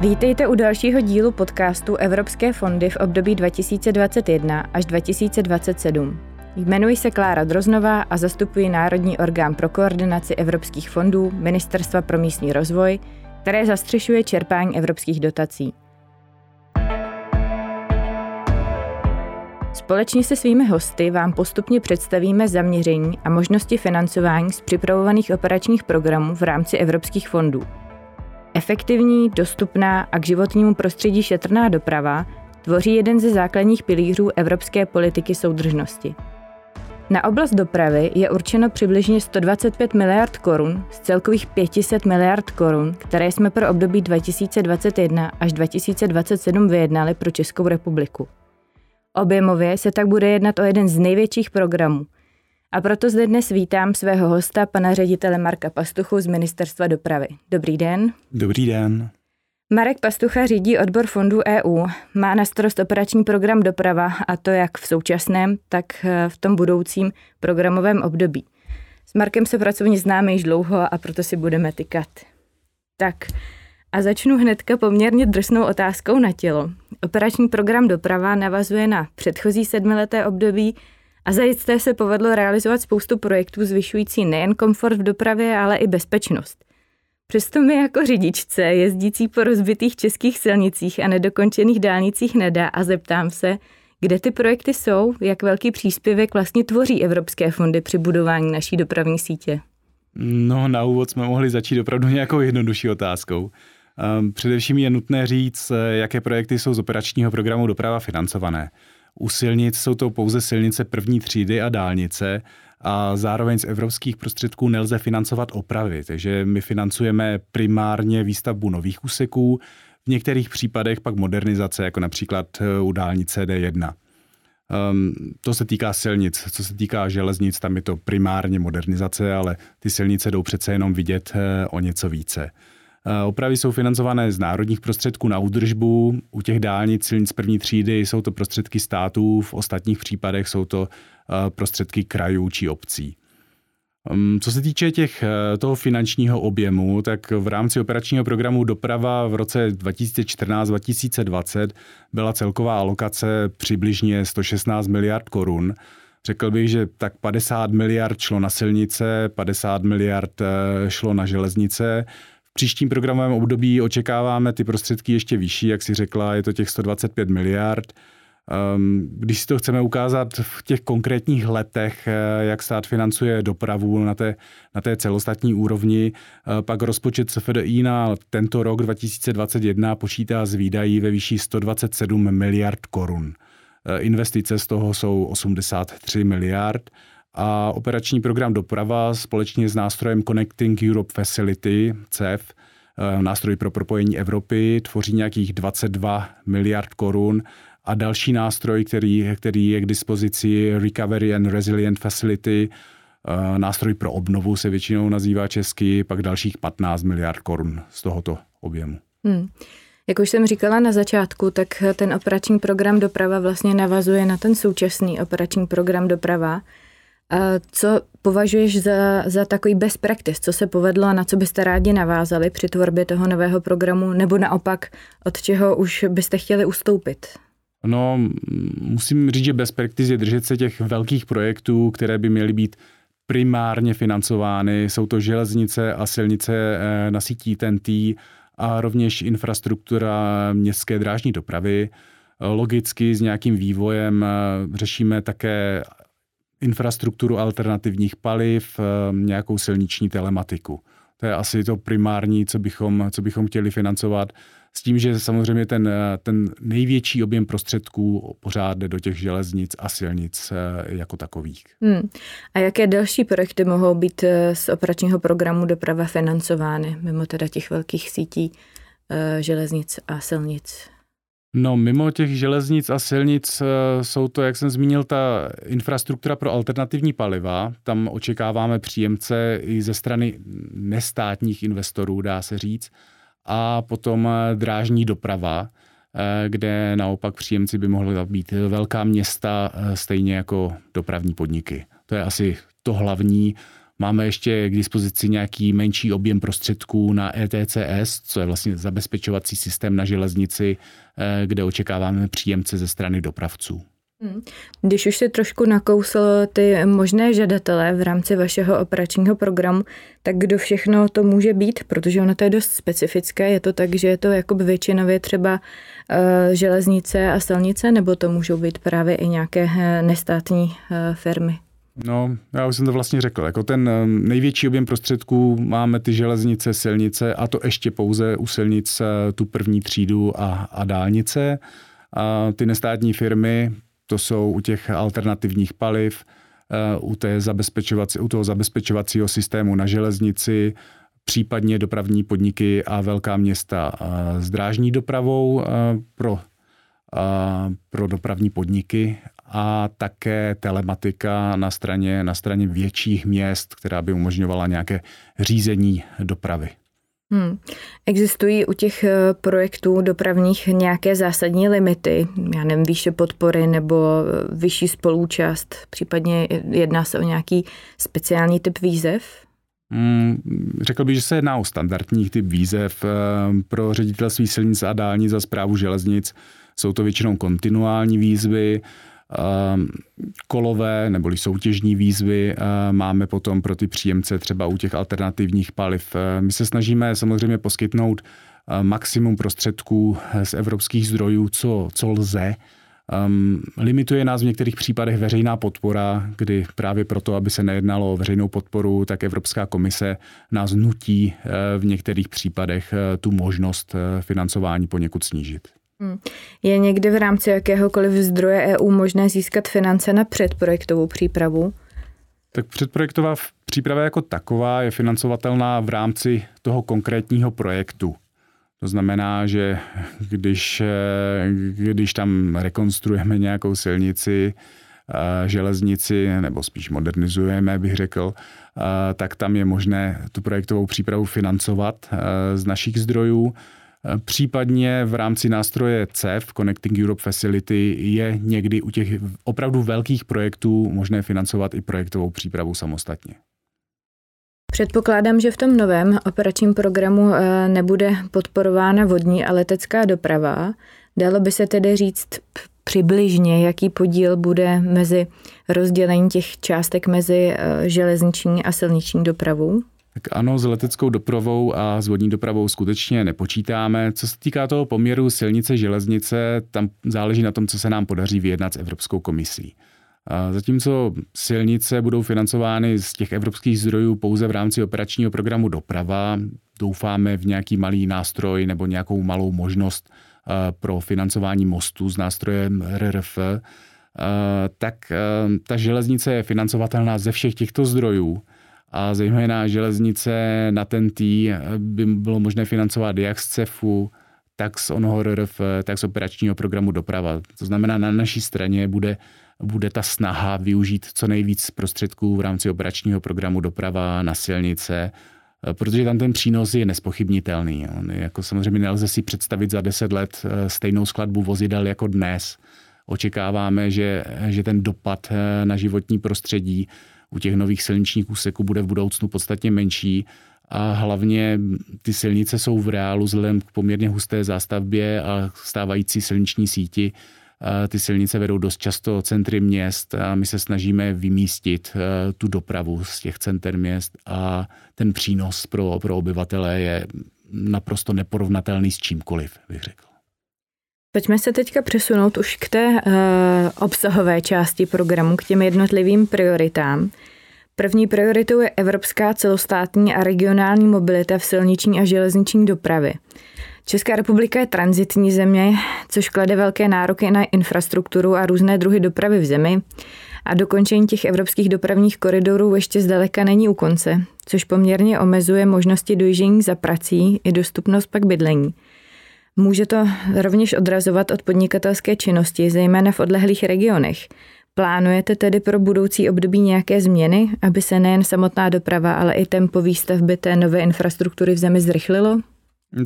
Vítejte u dalšího dílu podcastu Evropské fondy v období 2021 až 2027. Jmenuji se Klára Droznová a zastupuji Národní orgán pro koordinaci evropských fondů Ministerstva pro místní rozvoj, které zastřešuje čerpání evropských dotací. Společně se svými hosty vám postupně představíme zaměření a možnosti financování z připravovaných operačních programů v rámci evropských fondů. Efektivní, dostupná a k životnímu prostředí šetrná doprava tvoří jeden ze základních pilířů evropské politiky soudržnosti. Na oblast dopravy je určeno přibližně 125 miliard korun z celkových 500 miliard korun, které jsme pro období 2021 až 2027 vyjednali pro Českou republiku. Objemově se tak bude jednat o jeden z největších programů. A proto zde dnes vítám svého hosta, pana ředitele Marka Pastuchu z Ministerstva dopravy. Dobrý den. Dobrý den. Marek Pastucha řídí odbor fondů EU, má na starost operační program doprava a to jak v současném, tak v tom budoucím programovém období. S Markem se pracovně známe již dlouho a proto si budeme tykat. Tak, a začnu hnedka poměrně drsnou otázkou na tělo. Operační program doprava navazuje na předchozí sedmileté období a zajisté se povedlo realizovat spoustu projektů zvyšující nejen komfort v dopravě, ale i bezpečnost. Přesto mi jako řidičce, jezdící po rozbitých českých silnicích a nedokončených dálnicích nedá a zeptám se, kde ty projekty jsou, jak velký příspěvek vlastně tvoří evropské fondy při budování naší dopravní sítě? No, na úvod jsme mohli začít opravdu nějakou jednodušší otázkou. Ehm, především je nutné říct, eh, jaké projekty jsou z operačního programu doprava financované. U silnic jsou to pouze silnice první třídy a dálnice a zároveň z evropských prostředků nelze financovat opravy, takže my financujeme primárně výstavbu nových úseků, v některých případech pak modernizace, jako například eh, u dálnice D1. Um, to se týká silnic. Co se týká železnic, tam je to primárně modernizace, ale ty silnice jdou přece jenom vidět uh, o něco více. Eh, opravy jsou financované z národních prostředků na údržbu. U těch dálnic silnic první třídy jsou to prostředky států, v ostatních případech jsou to eh, prostředky krajů či obcí. Co se týče těch, eh, toho finančního objemu, tak v rámci operačního programu Doprava v roce 2014-2020 byla celková alokace přibližně 116 miliard korun. Řekl bych, že tak 50 miliard šlo na silnice, 50 miliard šlo na železnice, v příštím programovém období očekáváme ty prostředky ještě vyšší, jak si řekla, je to těch 125 miliard. Ehm, když si to chceme ukázat v těch konkrétních letech, eh, jak stát financuje dopravu na té, na té celostatní úrovni, eh, pak rozpočet CFDI na tento rok 2021 počítá z výdají ve výši 127 miliard korun. Eh, investice z toho jsou 83 miliard a operační program doprava společně s nástrojem Connecting Europe Facility, CEF, eh, nástroj pro propojení Evropy, tvoří nějakých 22 miliard korun a další nástroj, který, který je k dispozici Recovery and Resilient Facility, eh, nástroj pro obnovu se většinou nazývá česky, pak dalších 15 miliard korun z tohoto objemu. Hmm. Jak už jsem říkala na začátku, tak ten operační program doprava vlastně navazuje na ten současný operační program doprava. Co považuješ za, za takový best practice, co se povedlo a na co byste rádi navázali při tvorbě toho nového programu, nebo naopak, od čeho už byste chtěli ustoupit? No, musím říct, že best practice je držet se těch velkých projektů, které by měly být primárně financovány. Jsou to železnice a silnice eh, na sítí TNT a rovněž infrastruktura městské drážní dopravy. Logicky s nějakým vývojem eh, řešíme také infrastrukturu alternativních paliv, eh, nějakou silniční telematiku. To je asi to primární, co bychom, co bychom chtěli financovat. S tím, že samozřejmě ten, eh, ten největší objem prostředků pořád jde do těch železnic a silnic eh, jako takových. Hmm. A jaké další projekty mohou být z operačního programu doprava financovány, mimo teda těch velkých sítí železnic a silnic? No, mimo těch železnic a silnic eh, jsou to, jak jsem zmínil, ta infrastruktura pro alternativní paliva. Tam očekáváme příjemce i ze strany nestátních investorů, dá se říct. A potom eh, drážní doprava, eh, kde naopak příjemci by mohly být velká města, stejně jako dopravní podniky. To je asi to hlavní. Máme ještě k dispozici nějaký menší objem prostředků na ETCS, co je vlastně zabezpečovací systém na železnici, eh, kde očekáváme příjemce ze strany dopravců. Hmm. Když už si trošku nakousl ty možné žadatele v rámci vašeho operačního programu, tak kdo všechno to může být? Protože ono to je dost specifické. Je to tak, že je to jakoby většinově třeba uh, železnice a silnice, nebo to můžou být právě i nějaké uh, nestátní firmy? No, já už jsem to vlastně řekl. Jako ten největší objem prostředků máme ty železnice, silnice a to ještě pouze u silnic tu první třídu a, a dálnice. A ty nestátní firmy, to jsou u těch alternativních paliv, eh, u, té zabezpečovací, u toho zabezpečovacího systému na železnici, případně dopravní podniky a velká města eh, s drážní dopravou eh, pro, pro dopravní podniky a také telematika na straně, na straně větších měst, která by umožňovala nějaké řízení dopravy. Hmm. Existují u těch eh, projektů dopravních nějaké zásadní limity, já nevím, výše podpory nebo eh, vyšší spolúčast, případně jedná se o nějaký speciální typ výzev? Hmm, řekl bych, že se jedná o standardní typ výzev eh, pro ředitelství silnic a dálnic za zprávu železnic. Jsou to většinou kontinuální výzvy, kolové neboli soutěžní výzvy ehm, máme potom pro ty příjemce třeba u těch alternativních paliv. Ehm, my se snažíme samozřejmě poskytnout maximum prostředků z evropských zdrojů, co, co lze. Um, limituje nás v některých případech veřejná podpora, kdy právě proto, aby se nejednalo o veřejnou podporu, tak Evropská komise nás nutí v některých případech tu možnost financování poněkud snížit. Hmm. Je někdy v rámci jakéhokoliv zdroje EU možné získat finance na předprojektovou přípravu? Tak předprojektová příprava jako taková je financovatelná v rámci toho konkrétního projektu. To znamená, že když, když tam rekonstruujeme nějakou silnici, železnici, nebo spíš modernizujeme, bych řekl, tak tam je možné tu projektovou přípravu financovat z našich zdrojů. Případně v rámci nástroje CEF, Connecting Europe Facility, je někdy u těch opravdu velkých projektů možné financovat i projektovou přípravu samostatně. Předpokládám, že v tom novém operačním programu eh, nebude podporována vodní a letecká doprava. Dalo by se tedy říct přibližně, jaký podíl bude mezi rozdělení těch částek mezi eh, železniční a silniční dopravou? Tak ano, s leteckou dopravou a s vodní dopravou skutečně nepočítáme. Co se týká toho poměru silnice, železnice, tam záleží na tom, co se nám podaří vyjednat s Evropskou komisí. Zatímco silnice budou financovány z těch evropských zdrojů pouze v rámci operačního programu doprava, doufáme v nějaký malý nástroj nebo nějakou malou možnost pro financování mostu s nástrojem RRF, tak ta železnice je financovatelná ze všech těchto zdrojů a zejména železnice na ten tý by bylo možné financovat jak z CEFu, tak z onoho RRF, tak z operačního programu doprava. To znamená, na naší straně bude, bude ta snaha využít co nejvíc prostředků v rámci operačního programu doprava na silnice, protože tam ten přínos je nespochybnitelný. On jako samozřejmě nelze si představit za 10 let eh, stejnou skladbu vozidel jako dnes. Očekáváme, že, že ten dopad eh, na životní prostředí u těch nových silničních úseků bude v budoucnu podstatně menší a hlavně ty silnice jsou v reálu vzhledem k poměrně husté zástavbě a stávající silniční síti. Ty silnice vedou dost často centry měst a my se snažíme vymístit e, tu dopravu z těch center měst a ten přínos pro, pro obyvatele je naprosto neporovnatelný s čímkoliv, bych řekl. Pojďme se teďka přesunout už k té uh, obsahové části programu, k těm jednotlivým prioritám. První prioritou je evropská celostátní a regionální mobilita v silniční a železniční dopravě. Česká republika je transitní země, což klade velké nároky na infrastrukturu a různé druhy dopravy v zemi. A dokončení těch evropských dopravních koridorů ještě zdaleka není u konce, což poměrně omezuje možnosti dojíždění za prací i dostupnost pak bydlení. Může to rovněž odrazovat od podnikatelské činnosti, zejména v odlehlých regionech. Plánujete tedy pro budoucí období nějaké změny, aby se nejen samotná doprava, ale i tempo výstavby té nové infrastruktury v zemi zrychlilo?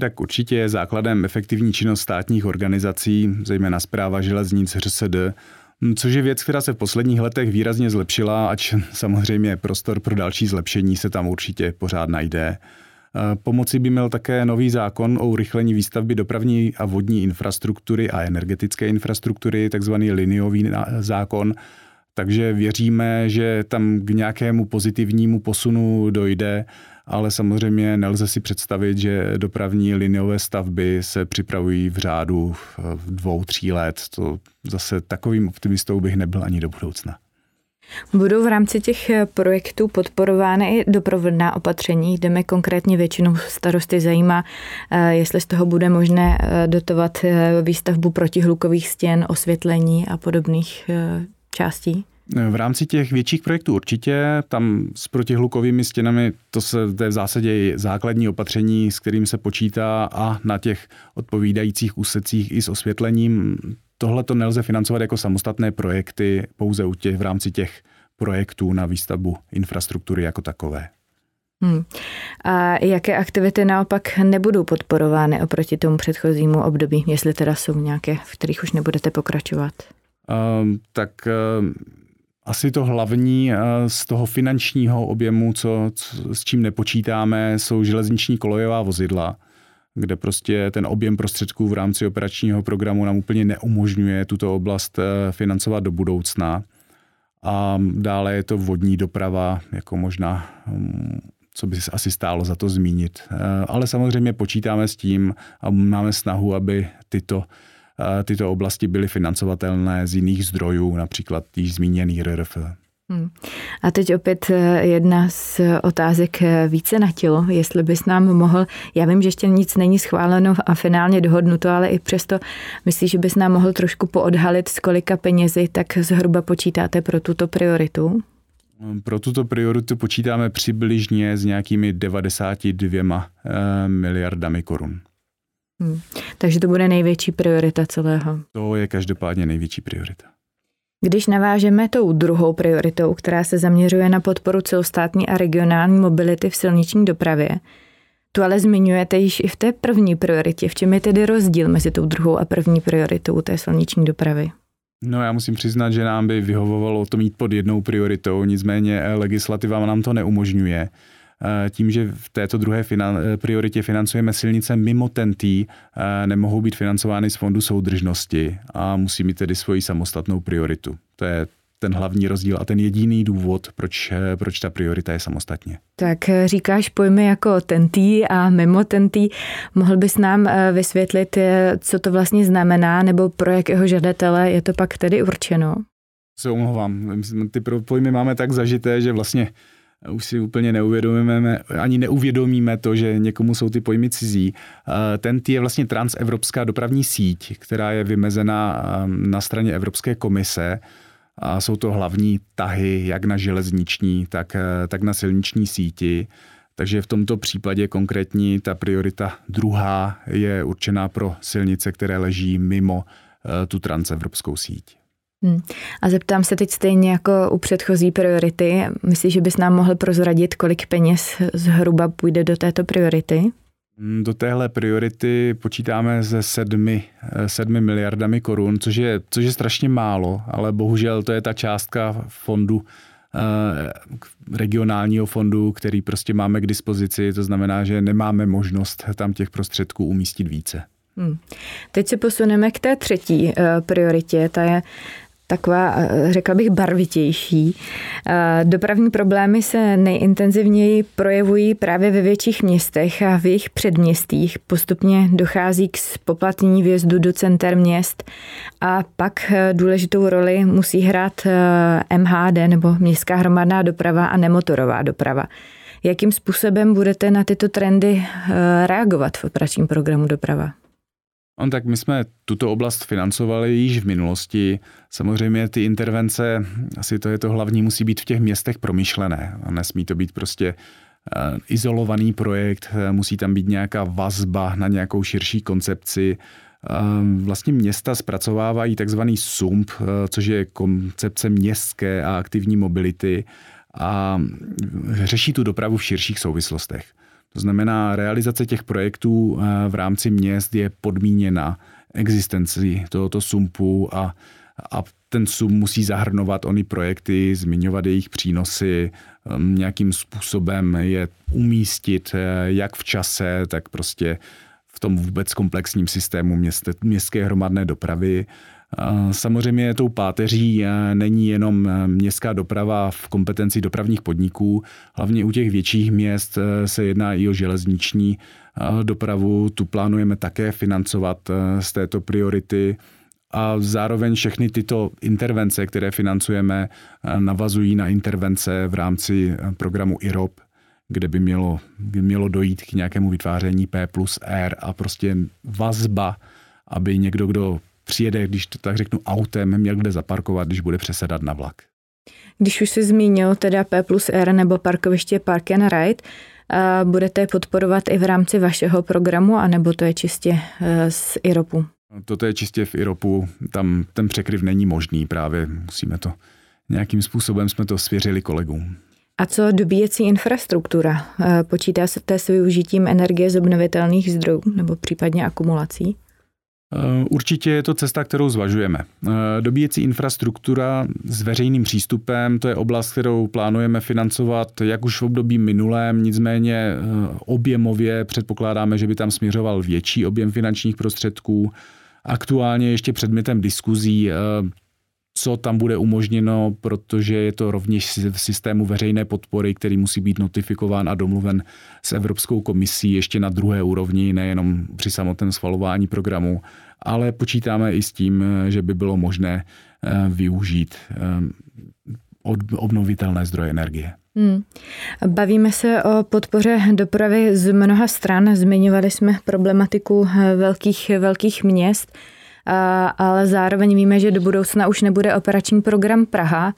Tak určitě je základem efektivní činnost státních organizací, zejména zpráva železnic ŘSD, což je věc, která se v posledních letech výrazně zlepšila, ač samozřejmě prostor pro další zlepšení se tam určitě pořád najde. Pomoci by měl také nový zákon o urychlení výstavby dopravní a vodní infrastruktury a energetické infrastruktury, takzvaný liniový zákon. Takže věříme, že tam k nějakému pozitivnímu posunu dojde, ale samozřejmě nelze si představit, že dopravní liniové stavby se připravují v řádu dvou, tří let. To zase takovým optimistou bych nebyl ani do budoucna. Budou v rámci těch eh, projektů podporovány i doprovodná opatření. Jdeme konkrétně většinou starosty zajímá, eh, jestli z toho bude možné eh, dotovat výstavbu protihlukových stěn, osvětlení a podobných částí. V rámci těch větších projektů určitě, tam s protihlukovými stěnami, to, se, to je v zásadě základní opatření, s kterým se počítá a na těch odpovídajících úsecích i s osvětlením tohle to nelze financovat jako samostatné projekty pouze u těch, v rámci těch projektů na výstavbu infrastruktury jako takové. Hmm. A jaké aktivity naopak nebudou podporovány oproti tomu předchozímu období, jestli teda jsou nějaké, v kterých už nebudete pokračovat? Um, tak um, asi to hlavní uh, z toho finančního objemu, co, co, s čím nepočítáme, jsou železniční kolejová vozidla kde prostě ten objem prostředků v rámci operačního programu nám úplně neumožňuje tuto oblast eh, financovat do budoucna. A dále je to vodní doprava, jako možná, hm, co by se asi stálo za to zmínit. Eh, ale samozřejmě počítáme s tím a máme snahu, aby tyto, eh, tyto oblasti byly financovatelné z jiných zdrojů, například již zmíněný RRF. Hmm. A teď opět eh, jedna z otázek eh, více na tělo, jestli bys nám mohl, já vím, že ještě nic není schváleno a finálně dohodnuto, ale i přesto myslíš, že bys nám mohl trošku poodhalit, z kolika penězi tak zhruba počítáte pro tuto prioritu? Hmm, pro tuto prioritu počítáme přibližně s nějakými 92 eh, miliardami korun. Hmm. Takže to bude největší priorita celého. To je každopádně největší priorita. Když navážeme tou druhou prioritou, která se zaměřuje na podporu celostátní a regionální mobility v silniční dopravě, tu ale zmiňujete již i v té první prioritě. V čem je tedy rozdíl mezi tou druhou a první prioritou té silniční dopravy? No já musím přiznat, že nám by vyhovovalo to mít pod jednou prioritou, nicméně legislativa nám to neumožňuje. Eh, tím, že v této druhé finan- eh, prioritě financujeme silnice mimo TNT, eh, nemohou být financovány z fondu soudržnosti a musí mít tedy svoji samostatnou prioritu. To je ten hlavní rozdíl a ten jediný důvod, proč, proč ta priorita je samostatně. Tak říkáš pojmy jako tentý a mimo tentý. Mohl bys nám vysvětlit, co to vlastně znamená, nebo pro jakého žadatele je to pak tedy určeno? Se omlouvám, ty pojmy máme tak zažité, že vlastně už si úplně neuvědomíme, ani neuvědomíme to, že někomu jsou ty pojmy cizí. Ten je vlastně transevropská dopravní síť, která je vymezena na straně Evropské komise a jsou to hlavní tahy jak na železniční, tak, tak na silniční síti. Takže v tomto případě konkrétní ta priorita druhá je určená pro silnice, které leží mimo tu transevropskou síť. Hmm. A zeptám se teď stejně jako u předchozí priority. Myslíš, že bys nám mohl prozradit, kolik peněz zhruba půjde do této priority? Hmm, do téhle priority počítáme se sedmi, sedmi miliardami korun, což je, což je strašně málo, ale bohužel to je ta částka fondu, eh, regionálního fondu, který prostě máme k dispozici, to znamená, že nemáme možnost tam těch prostředků umístit více. Hmm. Teď se posuneme k té třetí eh, prioritě, ta je taková, eh, řekla bych, barvitější. Eh, dopravní problémy se nejintenzivněji projevují právě ve větších městech a v jejich předměstích. Postupně dochází k spoplatnění vjezdu do center měst a pak eh, důležitou roli musí hrát MHD nebo městská hromadná doprava a nemotorová doprava. Jakým způsobem budete na tyto trendy reagovat v operačním programu doprava? On tak my jsme tuto oblast financovali již v minulosti. Samozřejmě ty intervence, asi to je to hlavní, musí být v těch městech promyšlené. Nesmí to být prostě eh, izolovaný projekt, eh, musí tam být nějaká vazba na nějakou širší koncepci. Eh, vlastně města zpracovávají takzvaný SUMP, což je koncepce městské a aktivní mobility a řeší tu dopravu v širších souvislostech. To znamená, realizace těch projektů eh, v rámci měst je podmíněna existenci tohoto sumpu a a ten sum musí zahrnovat ony projekty, zmiňovat jejich přínosy, um, nějakým způsobem je umístit eh, jak v čase, tak prostě v tom vůbec komplexním systému měst, městské hromadné dopravy. Samozřejmě tou páteří eh, není jenom eh, městská doprava v kompetenci dopravních podniků, hlavně u těch větších měst se jedná i o železniční dopravu. Tu plánujeme také financovat z této priority a zároveň všechny tyto intervence, které financujeme, navazují na intervence v rámci programu IROP, kde by mělo, by mělo dojít k nějakému vytváření P plus R a prostě vazba, aby někdo, kdo přijede, když to tak řeknu, autem, měl kde zaparkovat, když bude přesedat na vlak. Když už jsi zmínil teda P plus R nebo parkoviště Park and Ride, budete je podporovat i v rámci vašeho programu, anebo to je čistě e, z IROPu? Toto je čistě v IROPu, tam ten překryv není možný, právě musíme to nějakým způsobem jsme to svěřili kolegům. A co dobíjecí infrastruktura? E, počítá se s využitím energie z obnovitelných zdrojů nebo případně akumulací? Eh, určitě je to cesta, kterou zvažujeme. Eh, dobíjecí infrastruktura s veřejným přístupem, to je oblast, kterou plánujeme financovat jak už v období minulém, nicméně eh, objemově předpokládáme, že by tam směřoval větší objem finančních prostředků. Aktuálně ještě předmětem diskuzí, co tam bude umožněno, protože je to rovněž v systému veřejné podpory, který musí být notifikován a domluven s Evropskou komisí ještě na druhé úrovni, nejenom při samotném schvalování programu, ale počítáme i s tím, že by bylo možné eh, využít eh, obnovitelné zdroje energie. Hmm. Bavíme se o podpoře dopravy z mnoha stran. Zmiňovali jsme problematiku eh, velkých, velkých měst ale zároveň víme, že do budoucna už nebude operační program Praha.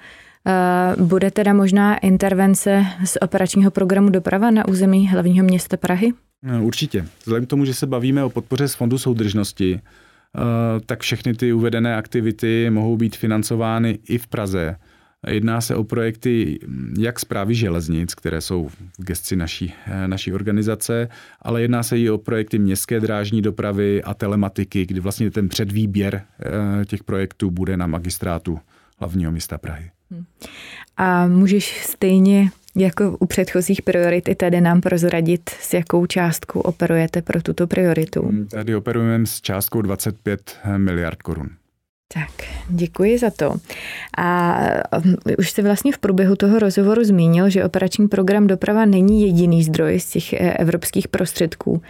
Bude teda možná intervence z operačního programu doprava na území hlavního města Prahy? No, určitě. Vzhledem k tomu, že se bavíme o podpoře z Fondu soudržnosti, tak všechny ty uvedené aktivity mohou být financovány i v Praze Jedná se o projekty jak zprávy železnic, které jsou v gesci naší, eh, naší organizace, ale jedná se i o projekty městské drážní dopravy a telematiky, kdy vlastně ten předvýběr eh, těch projektů bude na magistrátu hlavního města Prahy. Hmm. A můžeš stejně jako u předchozích priorit i tady nám prozradit, s jakou částkou operujete pro tuto prioritu? Tady operujeme s částkou 25 miliard korun. Tak, děkuji za to. A um, už jste vlastně v průběhu toho rozhovoru zmínil, že operační program doprava není jediný zdroj z těch eh, evropských prostředků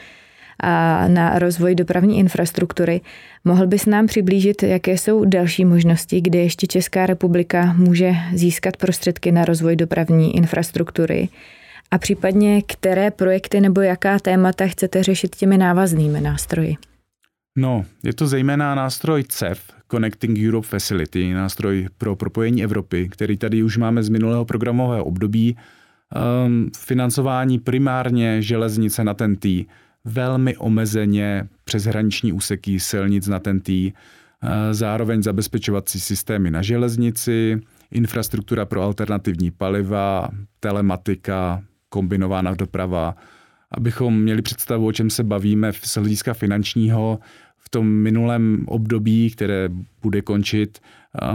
na rozvoj dopravní infrastruktury. Mohl bys nám přiblížit, jaké jsou další možnosti, kde ještě Česká republika může získat prostředky na rozvoj dopravní infrastruktury? A případně, které projekty nebo jaká témata chcete řešit těmi návaznými nástroji? No, je to zejména nástroj CEF, Connecting Europe Facility, nástroj pro propojení Evropy, který tady už máme z minulého programového období. Um, financování primárně železnice na ten tý, velmi omezeně přeshraniční úseky silnic na ten tý, uh, zároveň zabezpečovací systémy na železnici, infrastruktura pro alternativní paliva, telematika, kombinovaná doprava, abychom měli představu, o čem se bavíme z hlediska finančního, v tom minulém období, které bude končit,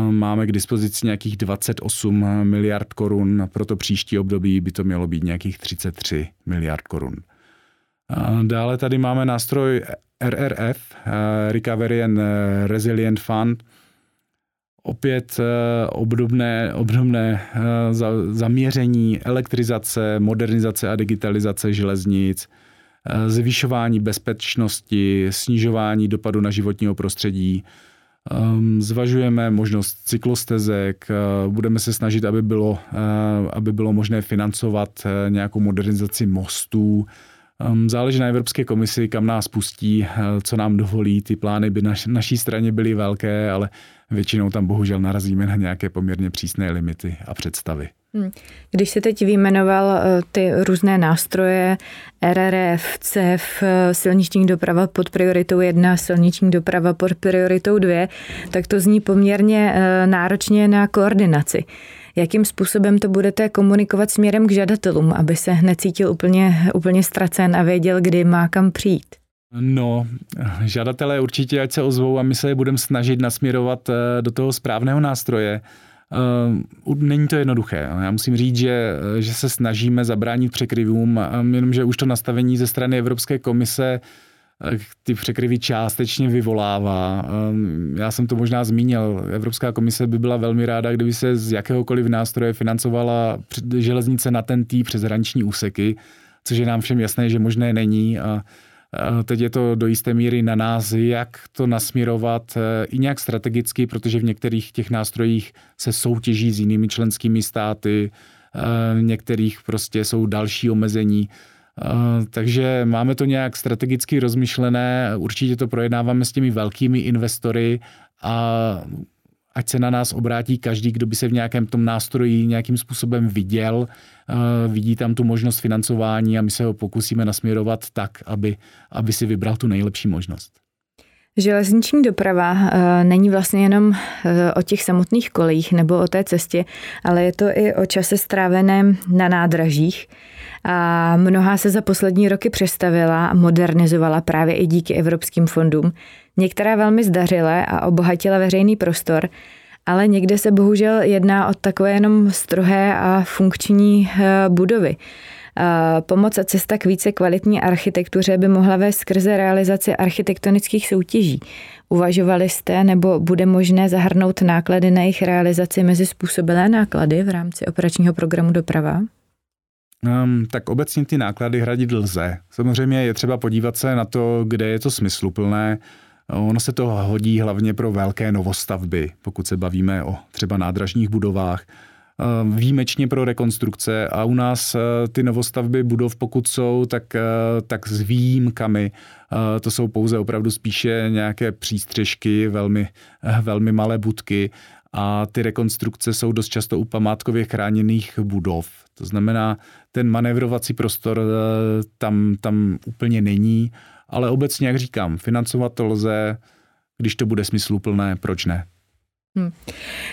máme k dispozici nějakých 28 miliard korun, pro to příští období by to mělo být nějakých 33 miliard korun. Dále tady máme nástroj RRF, Recovery and Resilient Fund, opět obdobné, obdobné zaměření elektrizace, modernizace a digitalizace železnic, Eh, zvyšování bezpečnosti, snižování dopadu na životního prostředí. Ehm, zvažujeme možnost cyklostezek, eh, budeme se snažit, aby bylo, eh, aby bylo možné financovat nějakou modernizaci mostů. Ehm, záleží na Evropské komisi, kam nás pustí, co nám dovolí. Ty plány by na naší straně byly velké, ale většinou tam bohužel narazíme na nějaké poměrně přísné limity a představy. Hmm. Když se teď vyjmenoval eh, ty různé nástroje, RRF, CEF, eh, silniční doprava pod prioritou 1, silniční doprava pod prioritou 2, tak to zní poměrně eh, náročně na koordinaci. Jakým způsobem to budete komunikovat směrem k žadatelům, aby se necítil úplně, úplně ztracen a věděl, kdy má kam přijít? No, žadatelé určitě, ať se ozvou a my se je budeme snažit nasměrovat eh, do toho správného nástroje. Uh, není to jednoduché. Já musím říct, že, že se snažíme zabránit překryvům, jenomže už to nastavení ze strany Evropské komise ty překryvy částečně vyvolává. Já jsem to možná zmínil. Evropská komise by byla velmi ráda, kdyby se z jakéhokoliv nástroje financovala železnice na ten tý přes hraniční úseky, což je nám všem jasné, že možné není. A Teď je to do jisté míry na nás, jak to nasměrovat e, i nějak strategicky, protože v některých těch nástrojích se soutěží s jinými členskými státy, e, některých prostě jsou další omezení. Takže máme to nějak strategicky rozmyšlené, určitě to projednáváme s těmi velkými investory a ať se na nás obrátí každý, kdo by se v nějakém tom nástroji nějakým způsobem viděl, vidí tam tu možnost financování a my se ho pokusíme nasměrovat tak, aby, aby si vybral tu nejlepší možnost. Železniční doprava e, není vlastně jenom e, o těch samotných kolejích nebo o té cestě, ale je to i o čase stráveném na nádražích. A mnohá se za poslední roky přestavila a modernizovala právě i díky evropským fondům. Některé velmi zdařile a obohatila veřejný prostor, ale někde se bohužel jedná o takové jenom strohé a funkční eh, budovy. Pomoc a cesta k více kvalitní architektuře by mohla vést skrze realizaci architektonických soutěží. Uvažovali jste, nebo bude možné zahrnout náklady na jejich realizaci mezi způsobilé náklady v rámci operačního programu Doprava? Um, tak obecně ty náklady hradit lze. Samozřejmě je třeba podívat se na to, kde je to smysluplné. Ono se to hodí hlavně pro velké novostavby, pokud se bavíme o třeba nádražních budovách, ehm, výjimečně pro rekonstrukce a u nás eh, ty novostavby budov, pokud jsou, tak, eh, tak s výjimkami. Eh, to jsou pouze opravdu spíše nějaké přístřežky, velmi, velmi malé budky a ty rekonstrukce jsou dost často u památkově chráněných budov. To znamená, ten manevrovací prostor tam, tam úplně není ale obecně, jak říkám, financovat to lze, když to bude smysluplné, proč ne? Hmm.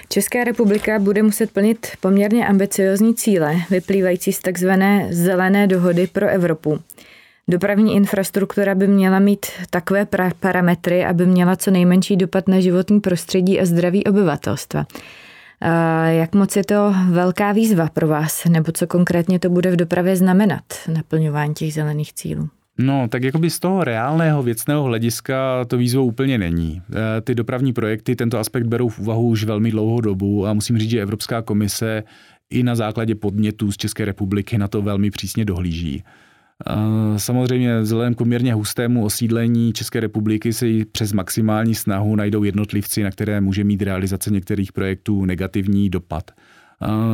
Česká republika bude muset plnit poměrně ambiciozní cíle, vyplývající z takzvané zelené dohody pro Evropu. Dopravní infrastruktura by měla mít takové parametry, aby měla co nejmenší dopad na životní prostředí a zdraví obyvatelstva. Jak moc je to velká výzva pro vás, nebo co konkrétně to bude v dopravě znamenat, naplňování těch zelených cílů? No, tak jakoby z toho reálného věcného hlediska to výzvou úplně není. E, ty dopravní projekty tento aspekt berou v úvahu už velmi dlouhou dobu a musím říct, že Evropská komise i na základě podnětů z České republiky na to velmi přísně dohlíží. Samozřejmě vzhledem k poměrně hustému osídlení České republiky si přes maximální snahu najdou jednotlivci, na které může mít realizace některých projektů negativní dopad.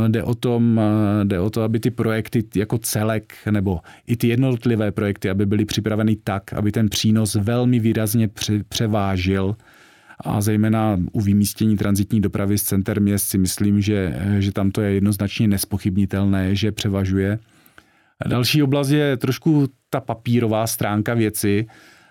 Jde o, tom, jde o to, aby ty projekty jako celek nebo i ty jednotlivé projekty, aby byly připraveny tak, aby ten přínos velmi výrazně převážil a zejména u vymístění transitní dopravy z center měst si myslím, že, že tam to je jednoznačně nespochybnitelné, že převažuje. Další oblast je trošku ta papírová stránka věci,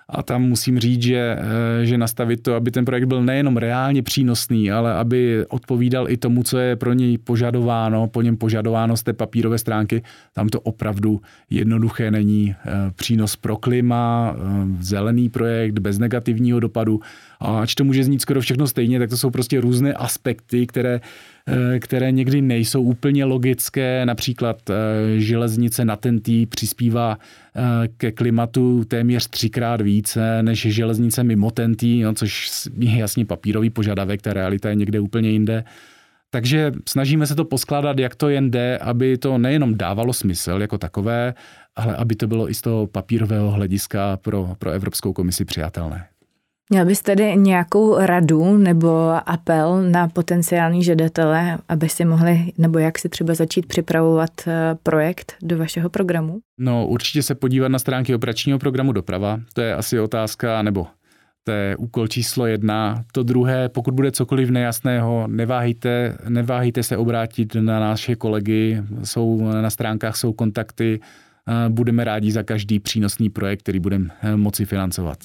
a tam musím říct, že, eh, že nastavit to, aby ten projekt byl nejenom reálně přínosný, ale aby odpovídal i tomu, co je pro něj požadováno, po něm požadováno z té papírové stránky, tam to opravdu jednoduché není. Eh, přínos pro klima, eh, zelený projekt bez negativního dopadu. A ač to může znít skoro všechno stejně, tak to jsou prostě různé aspekty, které Eh, které někdy nejsou úplně logické. Například eh, železnice na tentý přispívá eh, ke klimatu téměř třikrát více než železnice mimo tentý, no, což je jasně papírový požadavek, ta realita je někde úplně jinde. Takže snažíme se to poskládat, jak to jen jde, aby to nejenom dávalo smysl jako takové, ale aby to bylo i z toho papírového hlediska pro, pro Evropskou komisi přijatelné. Měl bys tedy nějakou radu nebo apel na potenciální žadatele, aby si mohli, nebo jak si třeba začít připravovat eh, projekt do vašeho programu? No určitě se podívat na stránky operačního programu Doprava. To je asi otázka, nebo to je úkol číslo jedna. To druhé, pokud bude cokoliv nejasného, neváhejte, neváhejte se obrátit na naše kolegy, jsou na stránkách jsou kontakty, budeme rádi za každý přínosný projekt, který budeme eh, moci financovat.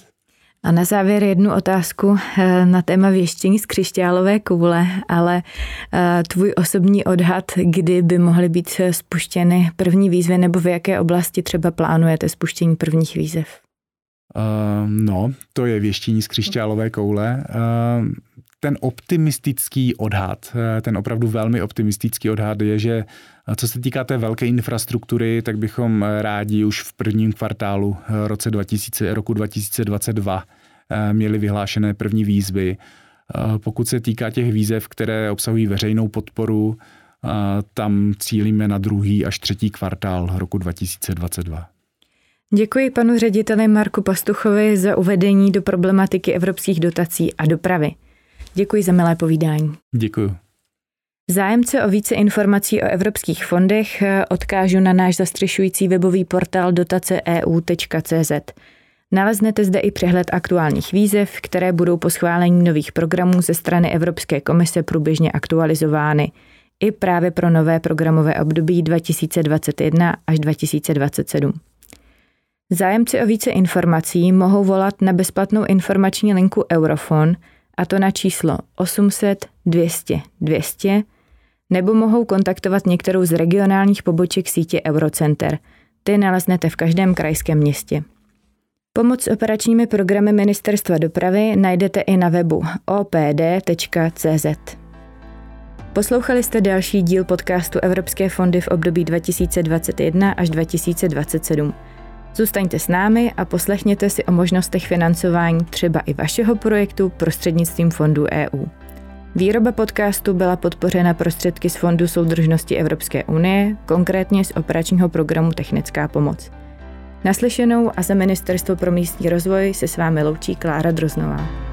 A na závěr jednu otázku eh, na téma věštění z křišťálové koule, ale eh, tvůj osobní odhad, kdy by mohly být spuštěny první výzvy nebo v jaké oblasti třeba plánujete spuštění prvních výzev? no, to je věštění z křišťálové koule. Uh, ten optimistický odhad, uh, ten opravdu velmi optimistický odhad je, že co se týká té velké infrastruktury, tak bychom rádi už v prvním kvartálu roce 2000, roku 2022 měli vyhlášené první výzvy. Pokud se týká těch výzev, které obsahují veřejnou podporu, tam cílíme na druhý až třetí kvartál roku 2022. Děkuji panu řediteli Marku Pastuchovi za uvedení do problematiky evropských dotací a dopravy. Děkuji za milé povídání. Děkuji. Zájemce o více informací o evropských fondech odkážu na náš zastřešující webový portál dotace.eu.cz. Naleznete zde i přehled aktuálních výzev, které budou po schválení nových programů ze strany Evropské komise průběžně aktualizovány i právě pro nové programové období 2021 až 2027. Zájemci o více informací mohou volat na bezplatnou informační linku Eurofon, a to na číslo 800 200 200, nebo mohou kontaktovat některou z regionálních poboček sítě Eurocenter. Ty naleznete v každém krajském městě. Pomoc s operačními programy Ministerstva dopravy najdete i na webu opd.cz. Poslouchali jste další díl podcastu Evropské fondy v období 2021 až 2027. Zůstaňte s námi a poslechněte si o možnostech financování třeba i vašeho projektu prostřednictvím fondů EU. Výroba podcastu byla podpořena prostředky z Fondu soudržnosti Evropské unie, konkrétně z operačního programu Technická pomoc. Naslyšenou a za Ministerstvo pro místní rozvoj se s vámi loučí Klára Droznová.